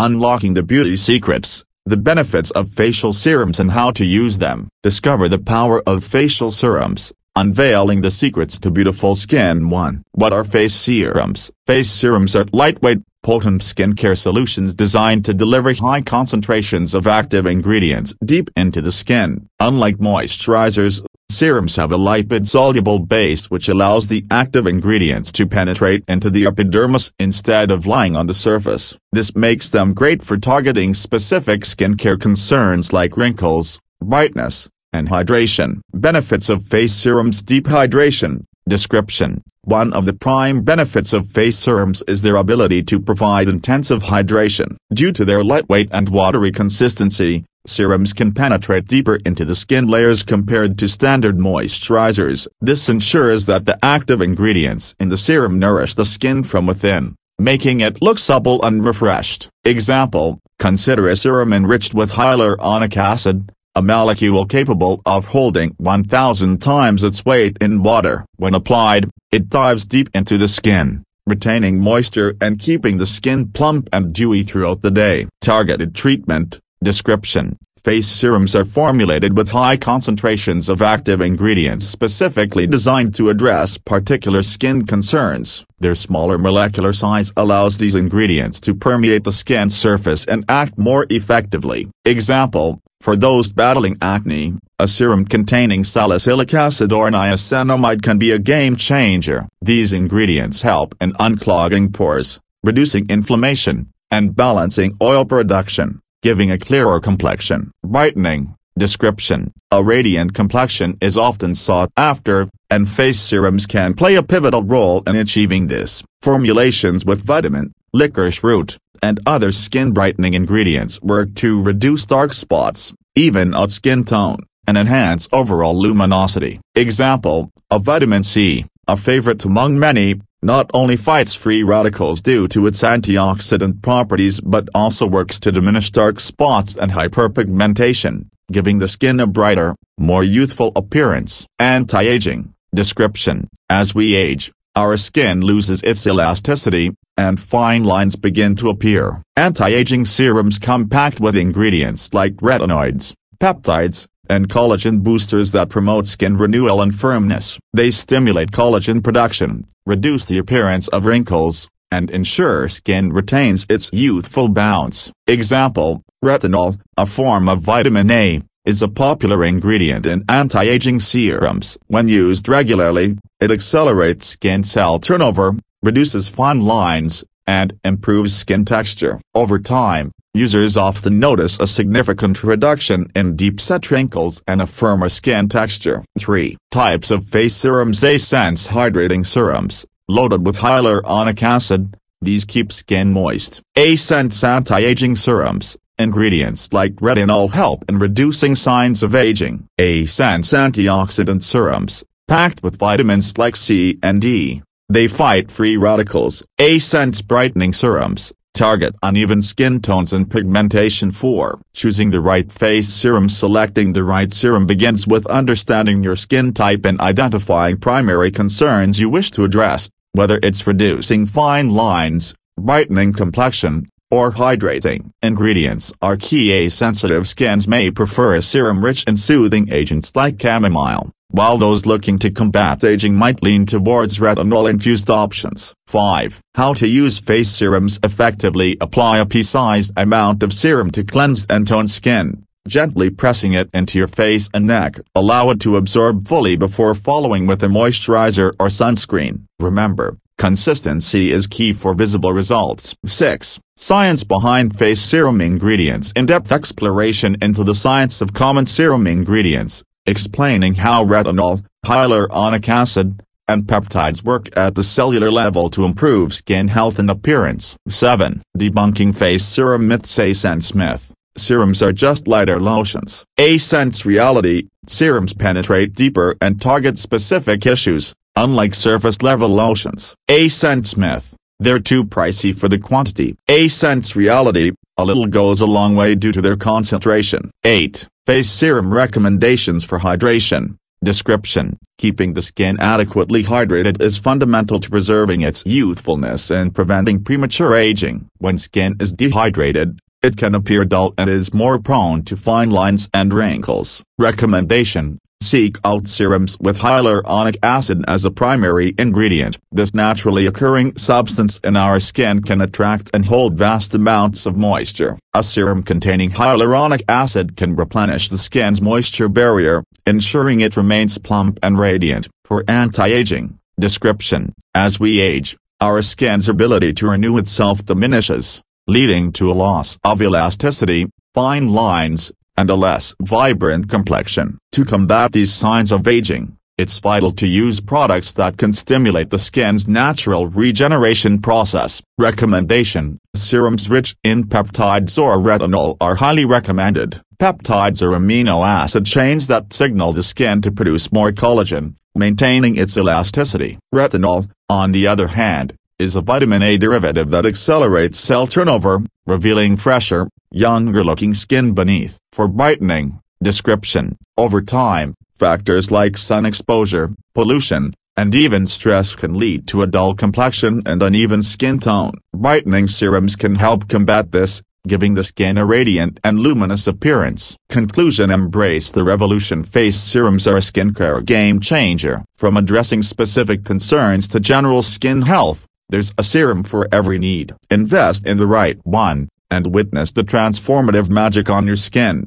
Unlocking the beauty secrets, the benefits of facial serums and how to use them. Discover the power of facial serums, unveiling the secrets to beautiful skin 1. What are face serums? Face serums are lightweight, potent skincare solutions designed to deliver high concentrations of active ingredients deep into the skin. Unlike moisturizers, serums have a lipid-soluble base which allows the active ingredients to penetrate into the epidermis instead of lying on the surface. This makes them great for targeting specific skincare concerns like wrinkles, brightness, and hydration. Benefits of face serums Deep hydration. Description One of the prime benefits of face serums is their ability to provide intensive hydration. Due to their lightweight and watery consistency, serums can penetrate deeper into the skin layers compared to standard moisturizers. This ensures that the active ingredients in the serum nourish the skin from within, making it look supple and refreshed. Example, consider a serum enriched with hyaluronic acid, a molecule capable of holding 1000 times its weight in water. When applied, it dives deep into the skin, retaining moisture and keeping the skin plump and dewy throughout the day. Targeted treatment, description, face serums are formulated with high concentrations of active ingredients specifically designed to address particular skin concerns. Their smaller molecular size allows these ingredients to permeate the skin surface and act more effectively. Example, for those battling acne, a serum containing salicylic acid or niacinamide can be a game changer. These ingredients help in unclogging pores, reducing inflammation, and balancing oil production, giving a clearer complexion. Brightening Description A radiant complexion is often sought after, and face serums can play a pivotal role in achieving this. Formulations with vitamin, licorice root, and other skin brightening ingredients work to reduce dark spots, even out skin tone, and enhance overall luminosity. Example, a vitamin C, a favorite among many, not only fights free radicals due to its antioxidant properties but also works to diminish dark spots and hyperpigmentation, giving the skin a brighter, more youthful appearance. Anti-aging Description As we age, our skin loses its elasticity, and fine lines begin to appear. Anti-aging serums come packed with ingredients like retinoids, peptides, and collagen boosters that promote skin renewal and firmness. They stimulate collagen production, reduce the appearance of wrinkles, and ensure skin retains its youthful bounce. Example, retinol, a form of vitamin A, is a popular ingredient in anti-aging serums. When used regularly, it accelerates skin cell turnover, reduces fine lines, and improves skin texture. Over time, users often notice a significant reduction in deep-set wrinkles and a firmer skin texture. 3. Types of face serums A-Sense Hydrating Serums, loaded with hyaluronic acid, these keep skin moist. A-Sense Anti-Aging Serums, Ingredients like retinol help in reducing signs of aging. A-Sense antioxidant serums, packed with vitamins like C and D. They fight free radicals. A-Sense brightening serums, target uneven skin tones and pigmentation 4. Choosing the right face serum Selecting the right serum begins with understanding your skin type and identifying primary concerns you wish to address, whether it's reducing fine lines, brightening complexion, or hydrating. Ingredients are key A-sensitive skins may prefer a serum rich in soothing agents like chamomile, while those looking to combat aging might lean towards retinol-infused options. 5. How to use face serums effectively Apply a pea-sized amount of serum to cleanse and tone skin, gently pressing it into your face and neck. Allow it to absorb fully before following with a moisturizer or sunscreen. Remember, Consistency is key for visible results. 6. Science behind face serum ingredients In-depth exploration into the science of common serum ingredients, explaining how retinol, hyaluronic acid, and peptides work at the cellular level to improve skin health and appearance. 7. Debunking face serum myths Essence myth. Serums are just lighter lotions. Essence reality, serums penetrate deeper and target specific issues, Unlike surface-level lotions, Essence myth, they're too pricey for the quantity. Essence reality, a little goes a long way due to their concentration. 8. Face serum recommendations for hydration. Description Keeping the skin adequately hydrated is fundamental to preserving its youthfulness and preventing premature aging. When skin is dehydrated, it can appear dull and is more prone to fine lines and wrinkles. Recommendation Seek out serums with hyaluronic acid as a primary ingredient. This naturally occurring substance in our skin can attract and hold vast amounts of moisture. A serum containing hyaluronic acid can replenish the skin's moisture barrier, ensuring it remains plump and radiant. For anti-aging, description, as we age, our skin's ability to renew itself diminishes, leading to a loss of elasticity, fine lines, and a less vibrant complexion. To combat these signs of aging, it's vital to use products that can stimulate the skin's natural regeneration process. Recommendation Serums rich in peptides or retinol are highly recommended. Peptides are amino acid chains that signal the skin to produce more collagen, maintaining its elasticity. Retinol, on the other hand, is a vitamin A derivative that accelerates cell turnover, revealing fresher, younger-looking skin beneath. For brightening, description, over time, factors like sun exposure, pollution, and even stress can lead to a dull complexion and uneven skin tone. Brightening serums can help combat this, giving the skin a radiant and luminous appearance. Conclusion Embrace the revolution Face serums are a skincare game changer. From addressing specific concerns to general skin health, there's a serum for every need. Invest in the right one, and witness the transformative magic on your skin.